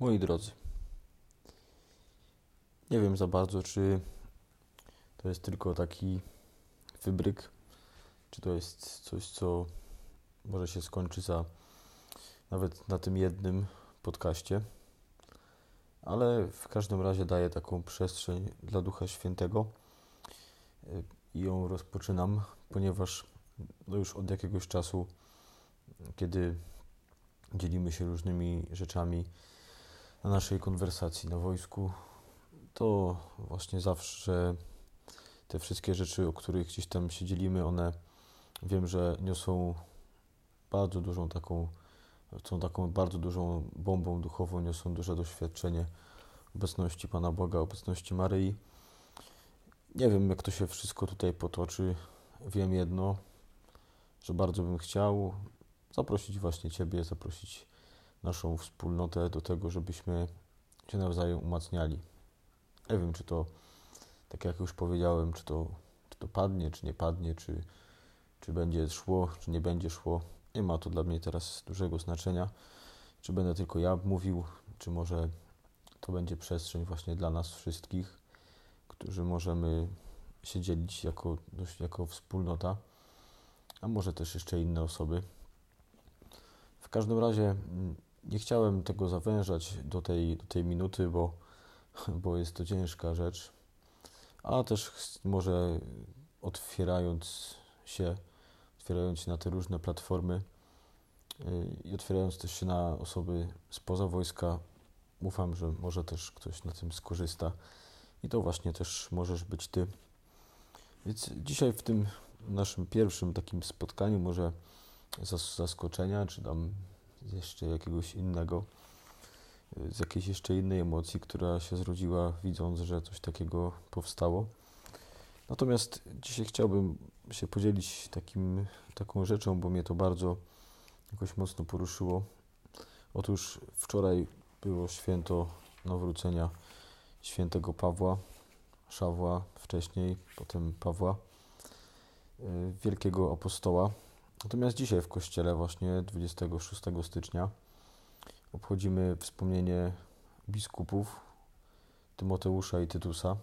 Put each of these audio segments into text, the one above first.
Moi drodzy, nie wiem za bardzo, czy to jest tylko taki wybryk, czy to jest coś, co może się skończy za nawet na tym jednym podcaście, ale w każdym razie daje taką przestrzeń dla Ducha Świętego i ją rozpoczynam, ponieważ no już od jakiegoś czasu, kiedy dzielimy się różnymi rzeczami na naszej konwersacji na wojsku, to właśnie zawsze te wszystkie rzeczy, o których gdzieś tam się dzielimy, one wiem, że niosą bardzo dużą taką, są taką bardzo dużą bombą duchową, niosą duże doświadczenie obecności Pana Boga, obecności Maryi. Nie wiem, jak to się wszystko tutaj potoczy. Wiem jedno, że bardzo bym chciał zaprosić właśnie Ciebie, zaprosić naszą wspólnotę do tego, żebyśmy się nawzajem umacniali. Nie wiem, czy to, tak jak już powiedziałem, czy to, czy to padnie, czy nie padnie, czy, czy będzie szło, czy nie będzie szło. Nie ma to dla mnie teraz dużego znaczenia. Czy będę tylko ja mówił, czy może to będzie przestrzeń właśnie dla nas wszystkich, którzy możemy się dzielić jako, jako wspólnota, a może też jeszcze inne osoby. W każdym razie mm, nie chciałem tego zawężać do tej, do tej minuty, bo, bo jest to ciężka rzecz, a też może otwierając się, otwierając się na te różne platformy y, i otwierając też się na osoby spoza wojska, ufam, że może też ktoś na tym skorzysta i to właśnie też możesz być Ty. Więc dzisiaj w tym naszym pierwszym takim spotkaniu może zaskoczenia, czy tam jeszcze jakiegoś innego, z jakiejś jeszcze innej emocji, która się zrodziła, widząc, że coś takiego powstało. Natomiast dzisiaj chciałbym się podzielić takim, taką rzeczą, bo mnie to bardzo jakoś mocno poruszyło. Otóż wczoraj było święto nawrócenia świętego Pawła, Szawła wcześniej, potem Pawła, y, wielkiego apostoła. Natomiast dzisiaj w kościele, właśnie 26 stycznia, obchodzimy wspomnienie biskupów Tymoteusza i Tytusa.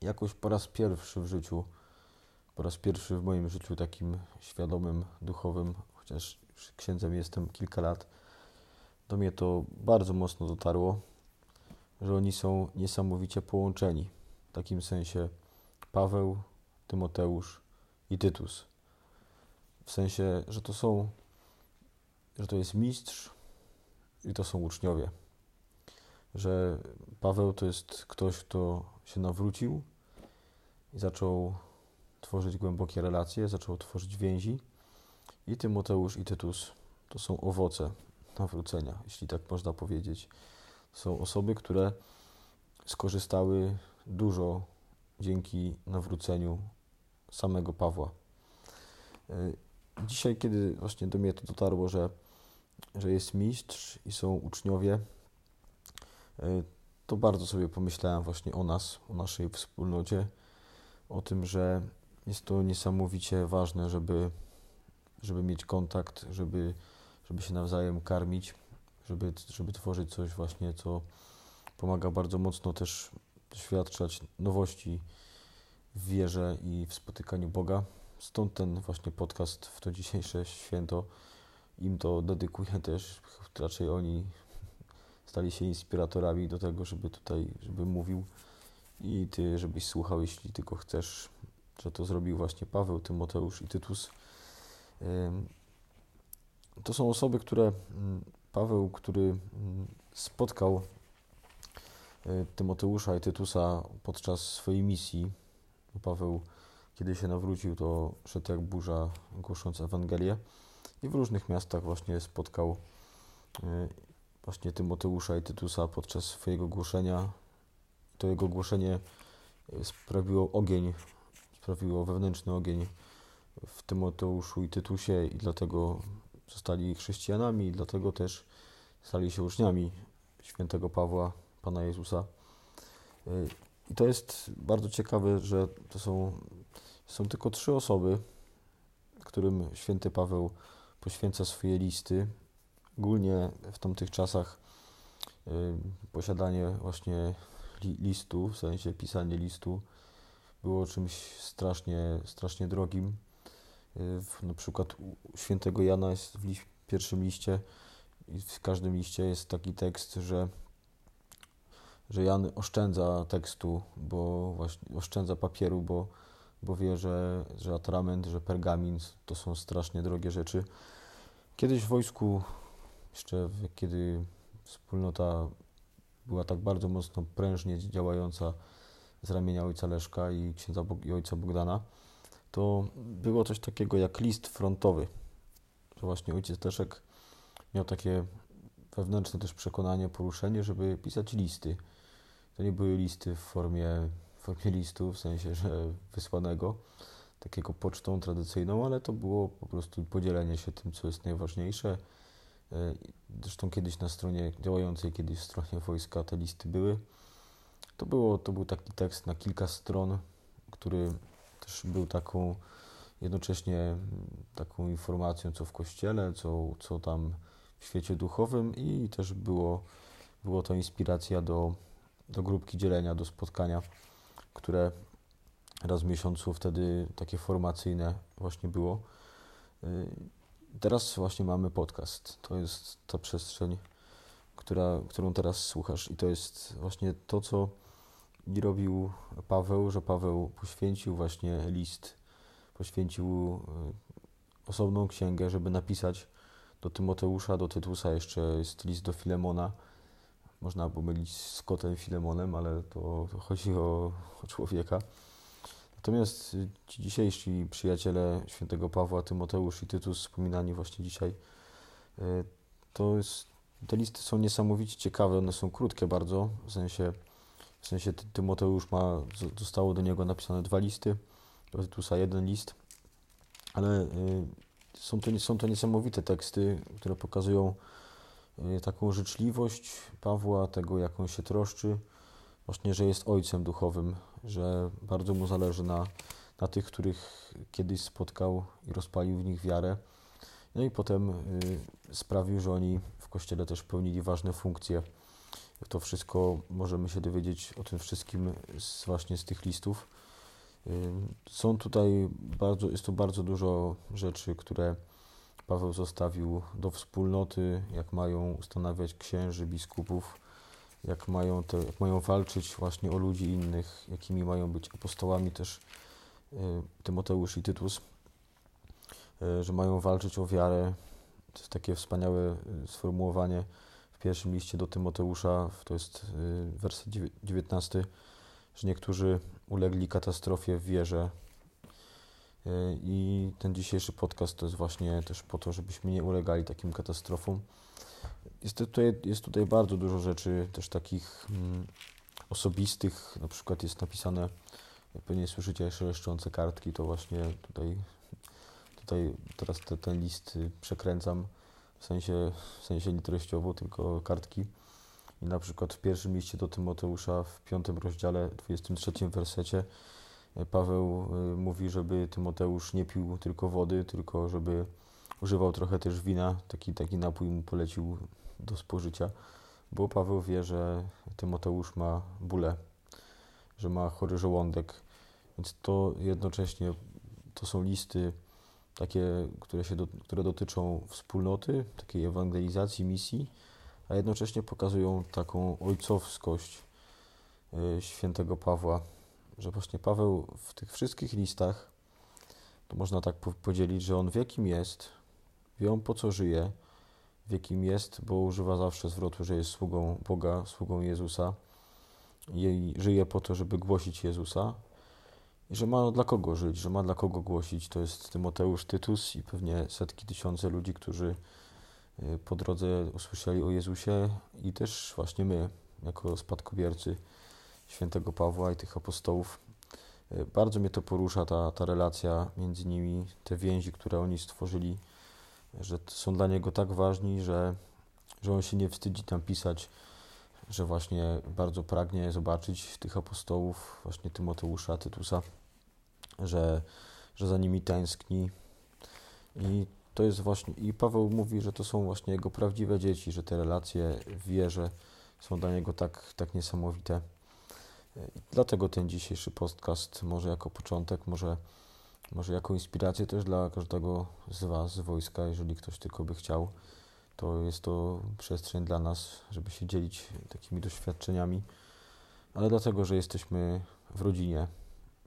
Jakoś po raz pierwszy w życiu, po raz pierwszy w moim życiu takim świadomym, duchowym, chociaż księdzem jestem kilka lat, do mnie to bardzo mocno dotarło, że oni są niesamowicie połączeni. W takim sensie Paweł, Tymoteusz i Tytus w sensie, że to są, że to jest mistrz i to są uczniowie. Że Paweł to jest ktoś, kto się nawrócił i zaczął tworzyć głębokie relacje, zaczął tworzyć więzi. I Tymoteusz i Tytus to są owoce nawrócenia, jeśli tak można powiedzieć. Są osoby, które skorzystały dużo dzięki nawróceniu samego Pawła. Dzisiaj, kiedy właśnie do mnie to dotarło, że, że jest mistrz i są uczniowie, e, to bardzo sobie pomyślałem właśnie o nas, o naszej wspólnocie, o tym, że jest to niesamowicie ważne, żeby, żeby mieć kontakt, żeby, żeby się nawzajem karmić, żeby, żeby tworzyć coś właśnie, co pomaga bardzo mocno też doświadczać nowości w wierze i w spotykaniu Boga. Stąd ten właśnie podcast w to dzisiejsze święto. Im to dedykuję też. Raczej oni stali się inspiratorami do tego, żeby tutaj, żeby mówił i ty, żebyś słuchał, jeśli tylko chcesz, że to zrobił właśnie Paweł, Tymoteusz i Tytus. To są osoby, które mm, Paweł, który mm, spotkał e, Tymoteusza i Tytusa podczas swojej misji. Paweł kiedy się nawrócił, to szedł jak burza, głosząc Ewangelię i w różnych miastach właśnie spotkał y, właśnie Tymoteusza i Tytusa podczas swojego głoszenia. To jego głoszenie y, sprawiło ogień, sprawiło wewnętrzny ogień w Tymoteuszu i Tytusie i dlatego zostali chrześcijanami i dlatego też stali się uczniami świętego Pawła, Pana Jezusa. Y, I to jest bardzo ciekawe, że to są są tylko trzy osoby, którym święty Paweł poświęca swoje listy. Ogólnie w tamtych czasach posiadanie właśnie listu, w sensie pisanie listu, było czymś strasznie, strasznie drogim. Na przykład u świętego Jana jest w pierwszym liście i w każdym liście jest taki tekst, że, że Jan oszczędza tekstu, bo właśnie oszczędza papieru, bo, bo wie, że, że atrament, że pergamin to są strasznie drogie rzeczy. Kiedyś w wojsku, jeszcze kiedy wspólnota była tak bardzo mocno prężnie działająca z ramienia ojca Leszka i księdza Bog i ojca Bogdana, to było coś takiego jak list frontowy. Że właśnie ojciec Leszek miał takie wewnętrzne też przekonanie, poruszenie, żeby pisać listy. To nie były listy w formie, formie listu, w sensie, że wysłanego, takiego pocztą tradycyjną, ale to było po prostu podzielenie się tym, co jest najważniejsze. E, zresztą kiedyś na stronie, działającej kiedyś w stronie wojska te listy były. To, było, to był taki tekst na kilka stron, który też był taką jednocześnie taką informacją, co w kościele, co, co tam w świecie duchowym i też było, było to inspiracja do, do grupki dzielenia, do spotkania, które raz w miesiącu wtedy takie formacyjne właśnie było. Y, teraz właśnie mamy podcast. To jest ta przestrzeń, która, którą teraz słuchasz, i to jest właśnie to, co robił Paweł, że Paweł poświęcił właśnie list, poświęcił y, osobną księgę, żeby napisać do Tymoteusza, do Tytusa jeszcze jest list do Filemona. Można pomylić z kotem Filemonem, ale to, to chodzi o, o, człowieka. Natomiast ci dzisiejsi przyjaciele świętego Pawła, Tymoteusz i Tytus, wspominani właśnie dzisiaj, e, to jest, te listy są niesamowicie ciekawe, one są krótkie bardzo, w sensie, w sensie Tymoteusz ma, zostało do niego napisane dwa listy, do Tytusa jeden list, ale e, są to, są to niesamowite teksty, które pokazują taką życzliwość Pawła, tego jak on się troszczy, właśnie, że jest ojcem duchowym, że bardzo mu zależy na, na tych, których kiedyś spotkał i rozpalił w nich wiarę. No i potem y, sprawił, że oni w kościele też pełnili ważne funkcje. To wszystko możemy się dowiedzieć o tym wszystkim z, właśnie z tych listów. Są tutaj bardzo, jest tu bardzo dużo rzeczy, które Paweł zostawił do wspólnoty, jak mają ustanawiać księży, biskupów, jak mają, te, jak mają walczyć właśnie o ludzi innych, jakimi mają być apostołami też Tymoteusz i Tytus, że mają walczyć o wiarę. To jest takie wspaniałe sformułowanie w pierwszym liście do Tymoteusza, to jest werset 19 że niektórzy ulegli katastrofie w wierze. E, I ten dzisiejszy podcast to jest właśnie też po to, żebyśmy nie ulegali takim katastrofom. Jest tutaj, jest tutaj bardzo dużo rzeczy też takich mm, osobistych, na przykład jest napisane, pewnie słyszycie szeleszczące kartki, to właśnie tutaj, tutaj teraz te, ten list przekręcam, w sensie, w sensie nie treściowo, tylko kartki. I na przykład w pierwszym liście do Tymoteusza w piątym rozdziale, 23 wersecie Paweł e, mówi, żeby Tymoteusz nie pił tylko wody, tylko żeby używał trochę też wina. Taki, taki napój mu polecił do spożycia, bo Paweł wie, że Tymoteusz ma bóle, że ma chory żołądek. Więc to jednocześnie to są listy takie, które, się do, które dotyczą wspólnoty, takiej ewangelizacji, misji, a jednocześnie pokazują taką ojcowskość y, świętego Pawła, że właśnie Paweł w tych wszystkich listach, to można tak podzielić, że on wie kim jest, wie on po co żyje, wie kim jest, bo używa zawsze zwrotu, że jest sługą Boga, sługą Jezusa i żyje po to, żeby głosić Jezusa i że ma dla kogo żyć, że ma dla kogo głosić. To jest Tymoteusz, Tytus i pewnie setki, tysiące ludzi, którzy Y, po drodze usłyszeli o Jezusie i też właśnie my, jako spadkobiercy świętego Pawła i tych apostołów. Y, bardzo mnie to porusza, ta, ta relacja między nimi, te więzi, które oni stworzyli, że są dla niego tak ważni, że, że on się nie wstydzi tam pisać, że właśnie bardzo pragnie zobaczyć tych apostołów, właśnie Tymoteusza, Tytusa, że, że za nimi tęskni. I to jest właśnie, i Paweł mówi, że to są właśnie jego prawdziwe dzieci, że te relacje w wierze są dla niego tak, tak niesamowite. Dlatego ten dzisiejszy podcast może jako początek, może, może jako inspirację też dla każdego z Was z wojska, jeżeli ktoś tylko by chciał, to jest to przestrzeń dla nas, żeby się dzielić takimi doświadczeniami, ale dlatego, że jesteśmy w rodzinie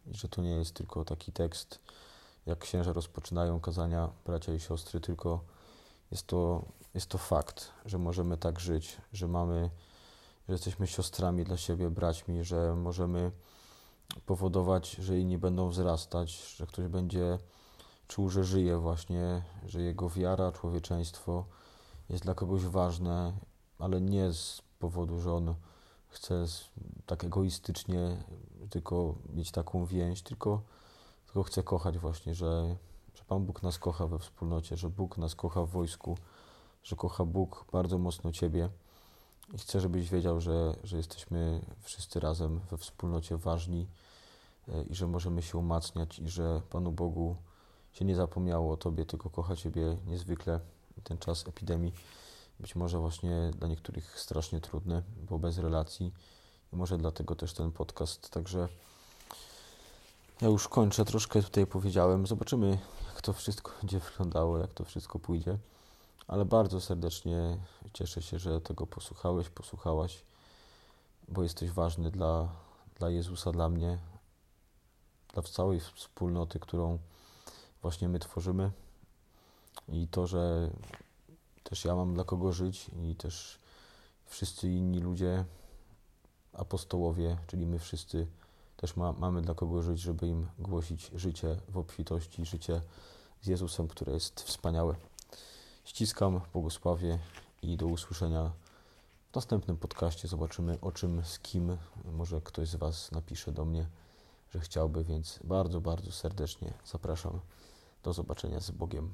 i że to nie jest tylko taki tekst, jak księża rozpoczynają kazania bracia i siostry, tylko jest to, jest to fakt, że możemy tak żyć, że mamy że jesteśmy siostrami dla siebie, braćmi, że możemy powodować, że inni będą wzrastać, że ktoś będzie czuł, że żyje właśnie, że jego wiara, człowieczeństwo jest dla kogoś ważne, ale nie z powodu, że on chce tak egoistycznie tylko mieć taką więź, tylko, tylko chce kochać właśnie, że, że Pan Bóg nas kocha we wspólnocie, że Bóg nas kocha w wojsku, że kocha Bóg bardzo mocno Ciebie i chcę, żebyś wiedział, że, że jesteśmy wszyscy razem we wspólnocie ważni e, i że możemy się umacniać i że Panu Bogu się nie zapomniało o Tobie, tylko kocha Ciebie niezwykle. Ten czas epidemii być może właśnie dla niektórych strasznie trudny, bo bez relacji i może dlatego też ten podcast. Także ja już kończę, troszkę tutaj powiedziałem. Zobaczymy, jak to wszystko będzie wyglądało, jak to wszystko pójdzie ale bardzo serdecznie cieszę się, że tego posłuchałeś, posłuchałaś, bo jesteś ważny dla, dla Jezusa, dla mnie, dla całej wspólnoty, którą właśnie my tworzymy. I to, że też ja mam dla kogo żyć i też wszyscy inni ludzie, apostołowie, czyli my wszyscy też ma, mamy dla kogo żyć, żeby im głosić życie w obfitości, życie z Jezusem, które jest wspaniałe. Ściskam, błogosławię i do usłyszenia w następnym podcaście. Zobaczymy o czym, z kim. Może ktoś z Was napisze do mnie, że chciałby, więc bardzo, bardzo serdecznie zapraszam. Do zobaczenia z Bogiem.